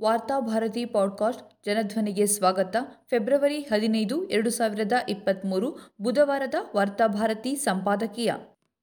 Varthabharati podcast ಜನಧ್ವನಿಗೆ ಸ್ವಾಗತ. February ಹದಿನೈದು, ಎರಡು ಸಾವಿರದ ಇಪ್ಪತ್ತ್ಮೂರು ಬುಧವಾರದ ವಾರ್ತಾಭಾರತಿ ಸಂಪಾದಕೀಯ.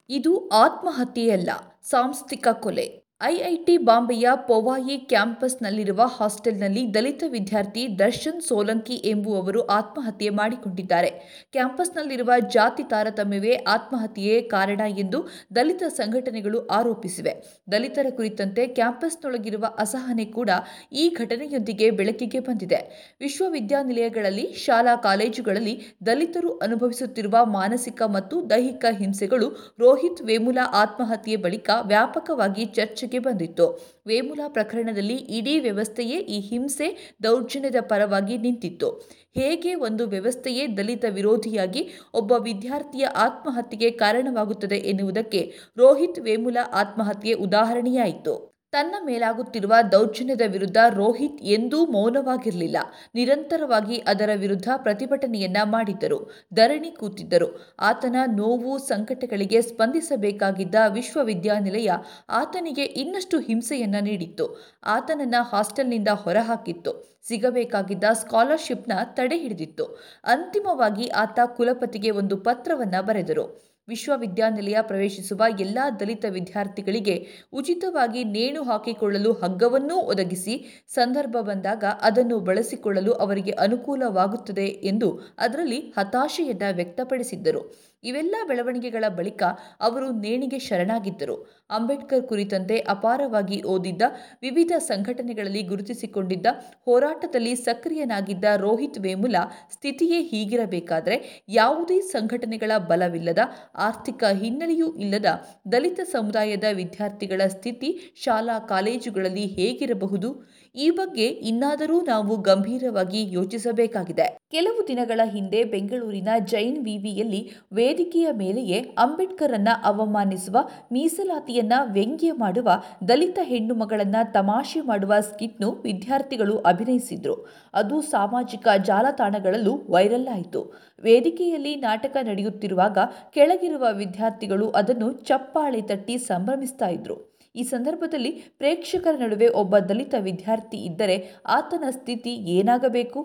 ಇದು ಆತ್ಮಹತ್ಯೆಯಲ್ಲ, ಸಾಂಸ್ಥಿಕ ಕೊಲೆ. ಐಐಟಿ ಬಾಂಬೆಯ ಪೊವಾಯಿ ಕ್ಯಾಂಪಸ್ನಲ್ಲಿರುವ ಹಾಸ್ಟೆಲ್ನಲ್ಲಿ ದಲಿತ ವಿದ್ಯಾರ್ಥಿ ದರ್ಶನ್ ಸೋಲಂಕಿ ಎಂಬುವವರು ಆತ್ಮಹತ್ಯೆ ಮಾಡಿಕೊಂಡಿದ್ದಾರೆ. ಕ್ಯಾಂಪಸ್ನಲ್ಲಿರುವ ಜಾತಿ ತಾರತಮ್ಯವೇ ಆತ್ಮಹತ್ಯೆಯೇ ಕಾರಣ ಎಂದು ದಲಿತ ಸಂಘಟನೆಗಳು ಆರೋಪಿಸಿವೆ. ದಲಿತರ ಕುರಿತಂತೆ ಕ್ಯಾಂಪಸ್ನೊಳಗಿರುವ ಅಸಹನೆ ಕೂಡ ಈ ಘಟನೆಯೊಂದಿಗೆ ಬೆಳಕಿಗೆ ಬಂದಿದೆ. ವಿಶ್ವವಿದ್ಯಾನಿಲಯಗಳಲ್ಲಿ, ಶಾಲಾ ಕಾಲೇಜುಗಳಲ್ಲಿ ದಲಿತರು ಅನುಭವಿಸುತ್ತಿರುವ ಮಾನಸಿಕ ಮತ್ತು ದೈಹಿಕ ಹಿಂಸೆಗಳು ರೋಹಿತ್ ವೇಮುಲಾ ಆತ್ಮಹತ್ಯೆ ಬಳಿಕ ವ್ಯಾಪಕವಾಗಿ ಚರ್ಚೆಗೆ ಬಂದಿತ್ತು. ವೇಮುಲಾ ಪ್ರಕರಣದಲ್ಲಿ ಇಡೀ ವ್ಯವಸ್ಥೆಯೇ ಈ ಹಿಂಸೆ ದೌರ್ಜನ್ಯದ ಪರವಾಗಿ ನಿಂತಿತ್ತು. ಹೇಗೆ ಒಂದು ವ್ಯವಸ್ಥೆಯೇ ದಲಿತ ವಿರೋಧಿಯಾಗಿ ಒಬ್ಬ ವಿದ್ಯಾರ್ಥಿಯ ಆತ್ಮಹತ್ಯೆಗೆ ಕಾರಣವಾಗುತ್ತದೆ ಎನ್ನುವುದಕ್ಕೆ ರೋಹಿತ್ ವೇಮುಲಾ ಆತ್ಮಹತ್ಯೆ ಉದಾಹರಣೆಯಾಯಿತು. ತನ್ನ ಮೇಲಾಗುತ್ತಿರುವ ದೌರ್ಜನ್ಯದ ವಿರುದ್ಧ ರೋಹಿತ್ ಎಂದೂ ಮೌನವಾಗಿರಲಿಲ್ಲ. ನಿರಂತರವಾಗಿ ಅದರ ವಿರುದ್ಧ ಪ್ರತಿಭಟನೆಯನ್ನ ಮಾಡಿದ್ದರು. ಧರಣಿ ಕೂತಿದ್ದರು. ಆತನ ನೋವು ಸಂಕಟಗಳಿಗೆ ಸ್ಪಂದಿಸಬೇಕಾಗಿದ್ದ ವಿಶ್ವವಿದ್ಯಾನಿಲಯ ಆತನಿಗೆ ಇನ್ನಷ್ಟು ಹಿಂಸೆಯನ್ನ ನೀಡಿತ್ತು. ಆತನನ್ನ ಹಾಸ್ಟೆಲ್ನಿಂದ ಹೊರಹಾಕಿತ್ತು. ಸಿಗಬೇಕಾಗಿದ್ದ ಸ್ಕಾಲರ್ಶಿಪ್ನ ತಡೆ ಹಿಡಿದಿತ್ತು. ಅಂತಿಮವಾಗಿ ಆತ ಕುಲಪತಿಗೆ ಒಂದು ಪತ್ರವನ್ನ ಬರೆದರು. ವಿಶ್ವವಿದ್ಯಾನಿಲಯ ಪ್ರವೇಶಿಸುವ ಎಲ್ಲ ದಲಿತ ವಿದ್ಯಾರ್ಥಿಗಳಿಗೆ ಉಚಿತವಾಗಿ ನೇಣು ಹಾಕಿಕೊಳ್ಳಲು ಹಗ್ಗವನ್ನೂ ಒದಗಿಸಿ ಸಂದರ್ಭ ಬಂದಾಗ ಅದನ್ನು ಬಳಸಿಕೊಳ್ಳಲು ಅವರಿಗೆ ಅನುಕೂಲವಾಗುತ್ತದೆ ಎಂದು ಅದರಲ್ಲಿ ಹತಾಶೆಯನ್ನ ವ್ಯಕ್ತಪಡಿಸಿದ್ದರು. ಇವೆಲ್ಲ ಬೆಳವಣಿಗೆಗಳ ಬಳಿಕ ಅವರು ನೇಣಿಗೆ ಶರಣಾಗಿದ್ದರು. ಅಂಬೇಡ್ಕರ್ ಕುರಿತಂತೆ ಅಪಾರವಾಗಿ ಓದಿದ್ದ, ವಿವಿಧ ಸಂಘಟನೆಗಳಲ್ಲಿ ಗುರುತಿಸಿಕೊಂಡಿದ್ದ, ಹೋರಾಟದಲ್ಲಿ ಸಕ್ರಿಯನಾಗಿದ್ದ ರೋಹಿತ್ ವೇಮುಲಾ ಸ್ಥಿತಿಯೇ ಹೀಗಿರಬೇಕಾದರೆ ಯಾವುದೇ ಸಂಘಟನೆಗಳ ಬಲವಿಲ್ಲದ, ಆರ್ಥಿಕ ಹಿನ್ನೆಲೆಯೂ ಇಲ್ಲದ ದಲಿತ ಸಮುದಾಯದ ವಿದ್ಯಾರ್ಥಿಗಳ ಸ್ಥಿತಿ ಶಾಲಾ ಕಾಲೇಜುಗಳಲ್ಲಿ ಹೇಗಿರಬಹುದು? ಈ ಬಗ್ಗೆ ಇನ್ನಾದರೂ ನಾವು ಗಂಭೀರವಾಗಿ ಯೋಚಿಸಬೇಕಾಗಿದೆ. ಕೆಲವು ದಿನಗಳ ಹಿಂದೆ ಬೆಂಗಳೂರಿನ ಜೈನ್ ವಿವಿಯಲ್ಲಿ ವೇದಿಕೆಯ ಮೇಲೆಯೇ ಅಂಬೇಡ್ಕರನ್ನ ಅವಮಾನಿಸುವ, ಮೀಸಲಾತಿಯನ್ನ ವ್ಯಂಗ್ಯ ಮಾಡುವ, ದಲಿತ ಹೆಣ್ಣು ಮಗಳನ್ನ ತಮಾಷೆ ಮಾಡುವ ಸ್ಕಿಟ್ನು ವಿದ್ಯಾರ್ಥಿಗಳು ಅಭಿನಯಿಸಿದ್ರು. ಅದು ಸಾಮಾಜಿಕ ಜಾಲತಾಣಗಳಲ್ಲೂ ವೈರಲ್ ಆಯಿತು. ವೇದಿಕೆಯಲ್ಲಿ ನಾಟಕ ನಡೆಯುತ್ತಿರುವಾಗ ಕೆಳಗಿರುವ ವಿದ್ಯಾರ್ಥಿಗಳು ಅದನ್ನು ಚಪ್ಪಾಳೆ ತಟ್ಟಿ ಸಂಭ್ರಮಿಸ್ತಾ ಇದ್ರು. ಈ ಸಂದರ್ಭದಲ್ಲಿ ಪ್ರೇಕ್ಷಕರ ನಡುವೆ ಒಬ್ಬ ದಲಿತ ವಿದ್ಯಾರ್ಥಿ ಇದ್ದರೆ ಆತನ ಸ್ಥಿತಿ ಏನಾಗಬೇಕು?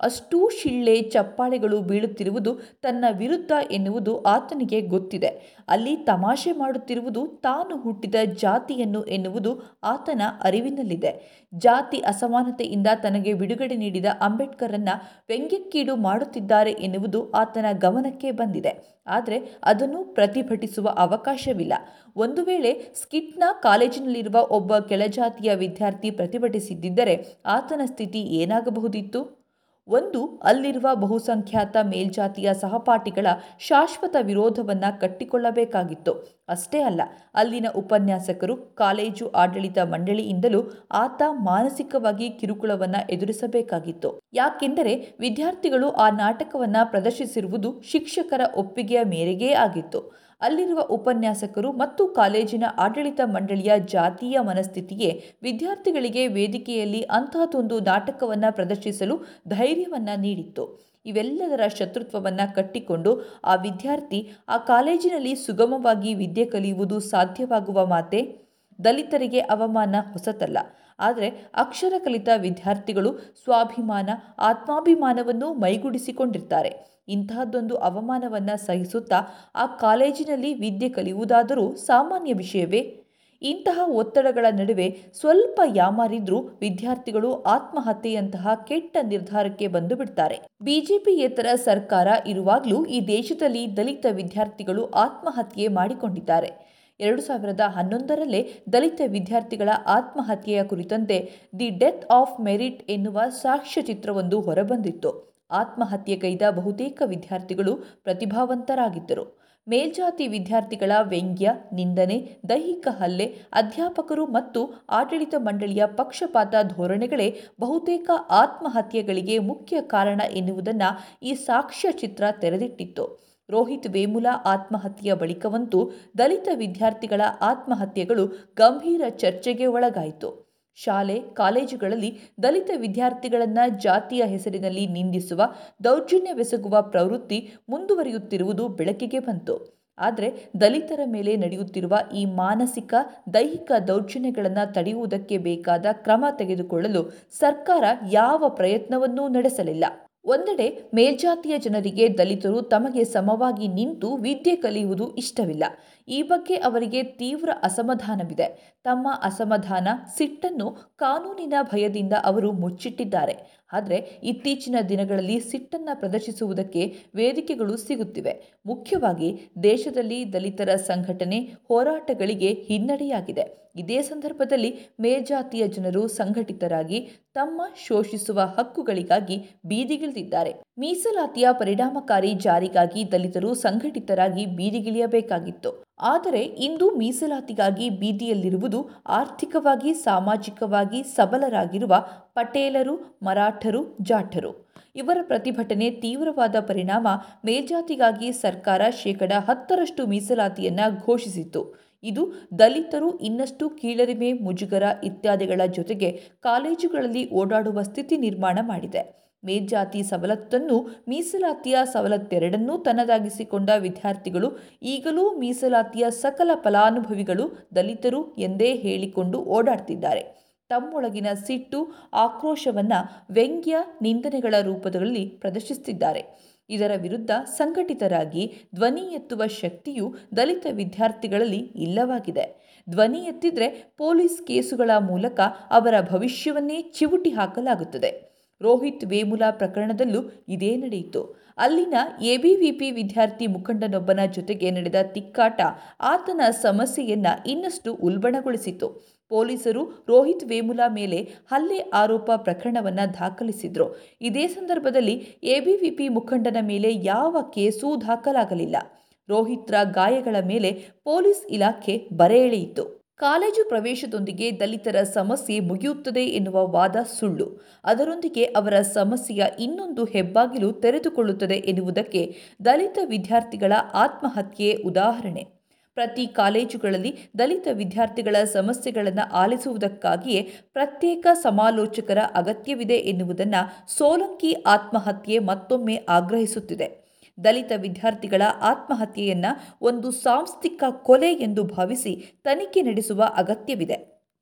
ಅಷ್ಟೂ ಶಿಳ್ಳೆ ಚಪ್ಪಾಳೆಗಳು ಬೀಳುತ್ತಿರುವುದು ತನ್ನ ವಿರುದ್ಧ ಎನ್ನುವುದು ಆತನಿಗೆ ಗೊತ್ತಿದೆ. ಅಲ್ಲಿ ತಮಾಷೆ ಮಾಡುತ್ತಿರುವುದು ತಾನು ಹುಟ್ಟಿದ ಜಾತಿಯನ್ನು ಎನ್ನುವುದು ಆತನ ಅರಿವಿನಲ್ಲಿದೆ. ಜಾತಿ ಅಸಮಾನತೆಯಿಂದ ತನಗೆ ಬಿಡುಗಡೆ ನೀಡಿದ ಅಂಬೇಡ್ಕರನ್ನ ವ್ಯಂಗ್ಯಕ್ಕೀಡು ಮಾಡುತ್ತಿದ್ದಾರೆ ಎನ್ನುವುದು ಆತನ ಗಮನಕ್ಕೆ ಬಂದಿದೆ. ಆದರೆ ಅದನ್ನು ಪ್ರತಿಭಟಿಸುವ ಅವಕಾಶವಿಲ್ಲ. ಒಂದು ವೇಳೆ ಸ್ಕಿಟ್ನ ಕಾಲೇಜಿನಲ್ಲಿರುವ ಒಬ್ಬ ಕೆಳಜಾತಿಯ ವಿದ್ಯಾರ್ಥಿ ಪ್ರತಿಭಟಿಸಿದ್ದರೆ ಆತನ ಸ್ಥಿತಿ ಏನಾಗಬಹುದಿತ್ತು? ಒಂದು, ಅಲ್ಲಿರುವ ಬಹುಸಂಖ್ಯಾತ ಮೇಲ್ಜಾತಿಯ ಸಹಪಾಠಿಗಳ ಶಾಶ್ವತ ವಿರೋಧವನ್ನು ಕಟ್ಟಿಕೊಳ್ಳಬೇಕಾಗಿತ್ತು. ಅಷ್ಟೇ ಅಲ್ಲ, ಅಲ್ಲಿನ ಉಪನ್ಯಾಸಕರು, ಕಾಲೇಜು ಆಡಳಿತ ಮಂಡಳಿಯಿಂದಲೂ ಆತ ಮಾನಸಿಕವಾಗಿ ಕಿರುಕುಳವನ್ನು ಎದುರಿಸಬೇಕಾಗಿತ್ತು. ಯಾಕೆಂದರೆ, ವಿದ್ಯಾರ್ಥಿಗಳು ಆ ನಾಟಕವನ್ನು ಪ್ರದರ್ಶಿಸಿರುವುದು ಶಿಕ್ಷಕರ ಒಪ್ಪಿಗೆಯ ಮೇರೆಗೇ ಆಗಿತ್ತು. ಅಲ್ಲಿರುವ ಉಪನ್ಯಾಸಕರು ಮತ್ತು ಕಾಲೇಜಿನ ಆಡಳಿತ ಮಂಡಳಿಯ ಜಾತಿಯ ಮನಸ್ಥಿತಿಯೇ ವಿದ್ಯಾರ್ಥಿಗಳಿಗೆ ವೇದಿಕೆಯಲ್ಲಿ ಅಂತಹದೊಂದು ನಾಟಕವನ್ನು ಪ್ರದರ್ಶಿಸಲು ಧೈರ್ಯವನ್ನು ನೀಡಿತ್ತು. ಇವೆಲ್ಲದರ ಶತ್ರುತ್ವವನ್ನು ಕಟ್ಟಿಕೊಂಡು ಆ ವಿದ್ಯಾರ್ಥಿ ಆ ಕಾಲೇಜಿನಲ್ಲಿ ಸುಗಮವಾಗಿ ವಿದ್ಯೆ ಕಲಿಯುವುದು ಸಾಧ್ಯವಾಗುವ ಮಾತೆ? ದಲಿತರಿಗೆ ಅವಮಾನ ಹೊಸತಲ್ಲ. ಆದರೆ ಅಕ್ಷರ ಕಲಿತ ವಿದ್ಯಾರ್ಥಿಗಳು ಸ್ವಾಭಿಮಾನ, ಆತ್ಮಾಭಿಮಾನವನ್ನು ಮೈಗೂಡಿಸಿಕೊಂಡಿರ್ತಾರೆ. ಇಂತಹದ್ದೊಂದು ಅವಮಾನವನ್ನು ಸಹಿಸುತ್ತಾ ಆ ಕಾಲೇಜಿನಲ್ಲಿ ವಿದ್ಯೆ ಕಲಿಯುವುದಾದರೂ ಸಾಮಾನ್ಯ ವಿಷಯವೇ? ಇಂತಹ ಒತ್ತಡಗಳ ನಡುವೆ ಸ್ವಲ್ಪ ಯಾಮಾರಿದ್ರೂ ವಿದ್ಯಾರ್ಥಿಗಳು ಆತ್ಮಹತ್ಯೆಯಂತಹ ಕೆಟ್ಟ ನಿರ್ಧಾರಕ್ಕೆ ಬಂದು ಬಿಡ್ತಾರೆ ಬಿಜೆಪಿಯೇತರ ಸರ್ಕಾರ ಇರುವಾಗಲೂ ಈ ದೇಶದಲ್ಲಿ ದಲಿತ ವಿದ್ಯಾರ್ಥಿಗಳು ಆತ್ಮಹತ್ಯೆ ಮಾಡಿಕೊಂಡಿದ್ದಾರೆ. ಎರಡು ಸಾವಿರದ ಹನ್ನೊಂದರಲ್ಲೇ ದಲಿತ ವಿದ್ಯಾರ್ಥಿಗಳ ಆತ್ಮಹತ್ಯೆಯ ಕುರಿತಂತೆ ದಿ ಡೆತ್ ಆಫ್ ಮೆರಿಟ್ ಎನ್ನುವ ಸಾಕ್ಷ್ಯಚಿತ್ರವೊಂದು ಹೊರಬಂದಿತ್ತು. ಆತ್ಮಹತ್ಯೆಗೈದ ಬಹುತೇಕ ವಿದ್ಯಾರ್ಥಿಗಳು ಪ್ರತಿಭಾವಂತರಾಗಿದ್ದರು. ಮೇಲ್ಜಾತಿ ವಿದ್ಯಾರ್ಥಿಗಳ ವ್ಯಂಗ್ಯ, ನಿಂದನೆ, ದೈಹಿಕ ಹಲ್ಲೆ, ಅಧ್ಯಾಪಕರು ಮತ್ತು ಆಡಳಿತ ಮಂಡಳಿಯ ಪಕ್ಷಪಾತ ಧೋರಣೆಗಳೇ ಬಹುತೇಕ ಆತ್ಮಹತ್ಯೆಗಳಿಗೆ ಮುಖ್ಯ ಕಾರಣ ಎನ್ನುವುದನ್ನು ಈ ಸಾಕ್ಷ್ಯಚಿತ್ರ ತೆರೆದಿಟ್ಟಿತ್ತು. ರೋಹಿತ್ ವೇಮುಲಾ ಆತ್ಮಹತ್ಯೆಯ ಬಳಿಕವಂತೂ ದಲಿತ ವಿದ್ಯಾರ್ಥಿಗಳ ಆತ್ಮಹತ್ಯೆಗಳು ಗಂಭೀರ ಚರ್ಚೆಗೆ ಒಳಗಾಯಿತು. ಶಾಲೆ, ಕಾಲೇಜುಗಳಲ್ಲಿ ದಲಿತ ವಿದ್ಯಾರ್ಥಿಗಳನ್ನು ಜಾತಿಯ ಹೆಸರಿನಲ್ಲಿ ನಿಂದಿಸುವ ದೌರ್ಜನ್ಯವೆಸಗುವ ಪ್ರವೃತ್ತಿ ಮುಂದುವರಿಯುತ್ತಿರುವುದು ಬೆಳಕಿಗೆ ಬಂತು. ಆದರೆ ದಲಿತರ ಮೇಲೆ ನಡೆಯುತ್ತಿರುವ ಈ ಮಾನಸಿಕ, ದೈಹಿಕ ದೌರ್ಜನ್ಯಗಳನ್ನು ತಡೆಯುವುದಕ್ಕೆ ಬೇಕಾದ ಕ್ರಮ ತೆಗೆದುಕೊಳ್ಳಲು ಸರ್ಕಾರ ಯಾವ ಪ್ರಯತ್ನವನ್ನೂ ನಡೆಸಲಿಲ್ಲ. ಒಂದೆಡೆ ಮೇಲ್ಜಾತಿಯ ಜನರಿಗೆ ದಲಿತರು ತಮಗೆ ಸಮವಾಗಿ ನಿಂತು ವಿದ್ಯೆ ಕಲಿಯುವುದು ಇಷ್ಟವಿಲ್ಲ. ಈ ಬಗ್ಗೆ ಅವರಿಗೆ ತೀವ್ರ ಅಸಮಾಧಾನವಿದೆ. ತಮ್ಮ ಅಸಮಾಧಾನ, ಸಿಟ್ಟನ್ನು ಕಾನೂನಿನ ಭಯದಿಂದ ಅವರು ಮುಚ್ಚಿಟ್ಟಿದ್ದಾರೆ. ಆದರೆ ಇತ್ತೀಚಿನ ದಿನಗಳಲ್ಲಿ ಸಿಟ್ಟನ್ನು ಪ್ರದರ್ಶಿಸುವುದಕ್ಕೆ ವೇದಿಕೆಗಳು ಸಿಗುತ್ತಿವೆ. ಮುಖ್ಯವಾಗಿ ದೇಶದಲ್ಲಿ ದಲಿತರ ಸಂಘಟನೆ ಹೋರಾಟಗಳಿಗೆ ಹಿನ್ನಡೆಯಾಗಿದೆ. ಇದೇ ಸಂದರ್ಭದಲ್ಲಿ ಮೇಜಾತಿಯ ಜನರು ಸಂಘಟಿತರಾಗಿ ತಮ್ಮ ಶೋಷಿಸುವ ಹಕ್ಕುಗಳಿಗಾಗಿ ಬೀದಿಗಿಳಿದಿದ್ದಾರೆ. ಮೀಸಲಾತಿಯ ಪರಿಣಾಮಕಾರಿ ಜಾರಿಗಾಗಿ ದಲಿತರು ಸಂಘಟಿತರಾಗಿ ಬೀದಿಗಿಳಿಯಬೇಕಾಗಿತ್ತು. ಆದರೆ ಇಂದು ಮೀಸಲಾತಿಗಾಗಿ ಬೀದಿಯಲ್ಲಿರುವುದು ಆರ್ಥಿಕವಾಗಿ, ಸಾಮಾಜಿಕವಾಗಿ ಸಬಲರಾಗಿರುವ ಪಟೇಲರು, ಮರಾಠರು, ಜಾಠರು. ಇವರ ಪ್ರತಿಭಟನೆ ತೀವ್ರವಾದ ಪರಿಣಾಮ ಮೇಲ್ಜಾತಿಗಾಗಿ ಸರ್ಕಾರ ಶೇಕಡ ಹತ್ತರಷ್ಟು ಮೀಸಲಾತಿಯನ್ನು ಘೋಷಿಸಿತ್ತು. ಇದು ದಲಿತರು ಇನ್ನಷ್ಟು ಕೀಳರಿಮೆ, ಮುಜುಗರ ಇತ್ಯಾದಿಗಳ ಜೊತೆಗೆ ಕಾಲೇಜುಗಳಲ್ಲಿ ಓಡಾಡುವ ಸ್ಥಿತಿ ನಿರ್ಮಾಣ ಮಾಡಿದೆ. ಮೇಲ್ಜಾತಿ ಸವಲತ್ತನ್ನು ಮೀಸಲಾತಿಯ ಸವಲತ್ತೆರಡನ್ನೂ ತನ್ನದಾಗಿಸಿಕೊಂಡ ವಿದ್ಯಾರ್ಥಿಗಳು, ಈಗಲೂ ಮೀಸಲಾತಿಯ ಸಕಲ ಫಲಾನುಭವಿಗಳು ದಲಿತರು ಎಂದೇ ಹೇಳಿಕೊಂಡು ಓಡಾಡ್ತಿದ್ದಾರೆ. ತಮ್ಮೊಳಗಿನ ಸಿಟ್ಟು, ಆಕ್ರೋಶವನ್ನು ವ್ಯಂಗ್ಯ ನಿಂದನೆಗಳ ರೂಪದಲ್ಲಿ ಪ್ರದರ್ಶಿಸುತ್ತಿದ್ದಾರೆ ಇದರ ವಿರುದ್ಧ ಸಂಘಟಿತರಾಗಿ ಧ್ವನಿ ಎತ್ತುವ ಶಕ್ತಿಯು ದಲಿತ ವಿದ್ಯಾರ್ಥಿಗಳಲ್ಲಿ ಇಲ್ಲವಾಗಿದೆ. ಧ್ವನಿ ಎತ್ತಿದ್ರೆ ಪೊಲೀಸ್ ಕೇಸುಗಳ ಮೂಲಕ ಅವರ ಭವಿಷ್ಯವನ್ನೇ ಚಿವುಟಿ ಹಾಕಲಾಗುತ್ತದೆ. ರೋಹಿತ್ ವೇಮುಲಾ ಪ್ರಕರಣದಲ್ಲೂ ಇದೇ ನಡೆಯಿತು. ಅಲ್ಲಿನ ಎಬಿವಿಪಿ ವಿದ್ಯಾರ್ಥಿ ಮುಖಂಡನೊಬ್ಬನ ಜೊತೆಗೆ ನಡೆದ ತಿಕ್ಕಾಟ ಆತನ ಸಮಸ್ಯೆಯನ್ನ ಇನ್ನಷ್ಟು ಉಲ್ಬಣಗೊಳಿಸಿತು ಪೊಲೀಸರು ರೋಹಿತ್ ವೇಮುಲಾ ಮೇಲೆ ಹಲ್ಲೆ ಆರೋಪ ಪ್ರಕರಣವನ್ನು ದಾಖಲಿಸಿದ್ರು. ಇದೇ ಸಂದರ್ಭದಲ್ಲಿ ಎಬಿವಿಪಿ ಮುಖಂಡನ ಮೇಲೆ ಯಾವ ಕೇಸೂ ದಾಖಲಾಗಲಿಲ್ಲ. ರೋಹಿತ್ರ ಗಾಯಗಳ ಮೇಲೆ ಪೊಲೀಸ್ ಇಲಾಖೆ ಬರೆ ಕಾಲೇಜು ಪ್ರವೇಶದೊಂದಿಗೆ ದಲಿತರ ಸಮಸ್ಯೆ ಮುಗಿಯುತ್ತದೆ ಎನ್ನುವ ವಾದ ಸುಳ್ಳು. ಅದರೊಂದಿಗೆ ಅವರ ಸಮಸ್ಯೆಯ ಇನ್ನೊಂದು ಹೆಬ್ಬಾಗಿಲು ತೆರೆದುಕೊಳ್ಳುತ್ತದೆ ಎನ್ನುವುದಕ್ಕೆ ದಲಿತ ವಿದ್ಯಾರ್ಥಿಗಳ ಆತ್ಮಹತ್ಯೆ ಉದಾಹರಣೆ. ಪ್ರತಿ ಕಾಲೇಜುಗಳಲ್ಲಿ ದಲಿತ ವಿದ್ಯಾರ್ಥಿಗಳ ಸಮಸ್ಯೆಗಳನ್ನು ಆಲಿಸುವುದಕ್ಕಾಗಿಯೇ ಪ್ರತ್ಯೇಕ ಸಮಾಲೋಚಕರ ಅಗತ್ಯವಿದೆ ಎನ್ನುವುದನ್ನು ಸೋಲಂಕಿ ಆತ್ಮಹತ್ಯೆ ಮತ್ತೊಮ್ಮೆ ಆಗ್ರಹಿಸುತ್ತಿದೆ. ದಲಿತ ವಿದ್ಯಾರ್ಥಿಗಳ ಆತ್ಮಹತ್ಯೆಯನ್ನು ಒಂದು ಸಾಂಸ್ಥಿಕ ಕೊಲೆ ಎಂದು ಭಾವಿಸಿ ತನಿಖೆ ನಡೆಸುವ ಅಗತ್ಯವಿದೆ.